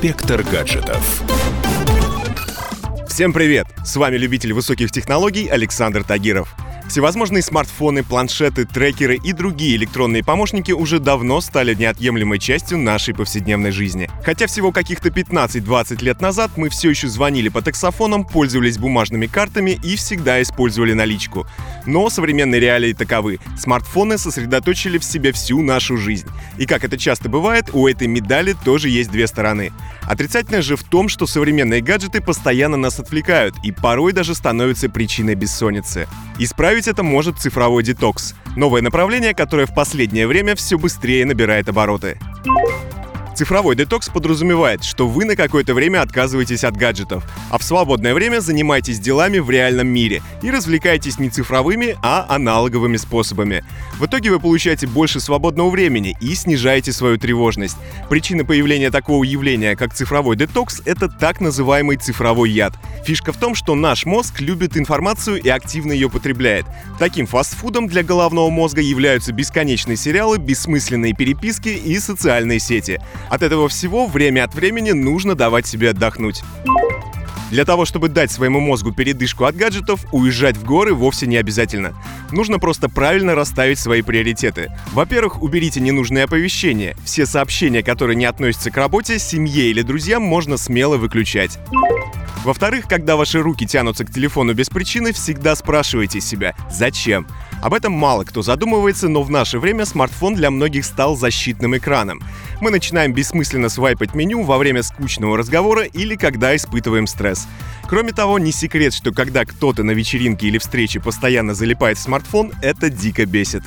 Инспектор гаджетов. Всем привет! С вами любитель высоких технологий Александр Тагиров. Всевозможные смартфоны, планшеты, трекеры и другие электронные помощники уже давно стали неотъемлемой частью нашей повседневной жизни. Хотя всего каких-то 15-20 лет назад мы все еще звонили по таксофонам, пользовались бумажными картами и всегда использовали наличку. Но современные реалии таковы. Смартфоны сосредоточили в себе всю нашу жизнь. И как это часто бывает, у этой медали тоже есть две стороны. Отрицательное же в том, что современные гаджеты постоянно нас отвлекают и порой даже становятся причиной бессонницы. Исправить это может цифровой детокс. Новое направление, которое в последнее время все быстрее набирает обороты. Цифровой детокс подразумевает, что вы на какое-то время отказываетесь от гаджетов, а в свободное время занимаетесь делами в реальном мире и развлекаетесь не цифровыми, а аналоговыми способами. В итоге вы получаете больше свободного времени и снижаете свою тревожность. Причина появления такого явления, как цифровой детокс, это так называемый цифровой яд. Фишка в том, что наш мозг любит информацию и активно ее потребляет. Таким фастфудом для головного мозга являются бесконечные сериалы, бессмысленные переписки и социальные сети. От этого всего время от времени нужно давать себе отдохнуть. Для того, чтобы дать своему мозгу передышку от гаджетов, уезжать в горы вовсе не обязательно. Нужно просто правильно расставить свои приоритеты. Во-первых, уберите ненужные оповещения. Все сообщения, которые не относятся к работе, семье или друзьям, можно смело выключать. Во-вторых, когда ваши руки тянутся к телефону без причины, всегда спрашивайте себя «Зачем?». Об этом мало кто задумывается, но в наше время смартфон для многих стал защитным экраном. Мы начинаем бессмысленно свайпать меню во время скучного разговора или когда испытываем стресс. Кроме того, не секрет, что когда кто-то на вечеринке или встрече постоянно залипает в смартфон, это дико бесит.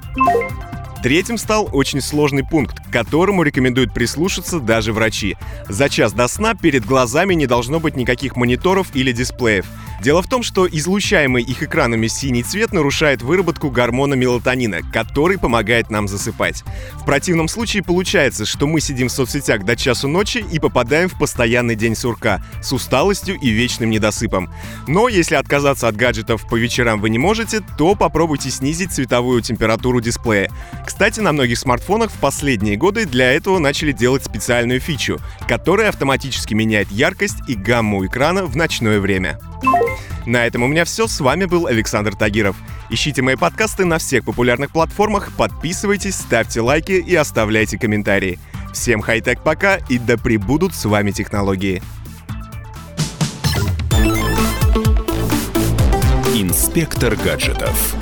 Третьим стал очень сложный пункт, к которому рекомендуют прислушаться даже врачи. За час до сна перед глазами не должно быть никаких мониторов или дисплеев. Дело в том, что излучаемый их экранами синий цвет нарушает выработку гормона мелатонина, который помогает нам засыпать. В противном случае получается, что мы сидим в соцсетях до часу ночи и попадаем в постоянный день сурка с усталостью и вечным недосыпом. Но если отказаться от гаджетов по вечерам вы не можете, то попробуйте снизить цветовую температуру дисплея. Кстати, на многих смартфонах в последние годы для этого начали делать специальную фичу, которая автоматически меняет яркость и гамму экрана в ночное время. На этом у меня все. С вами был Александр Тагиров. Ищите мои подкасты на всех популярных платформах, подписывайтесь, ставьте лайки и оставляйте комментарии. Всем хай-тек пока и да пребудут с вами технологии. Инспектор гаджетов.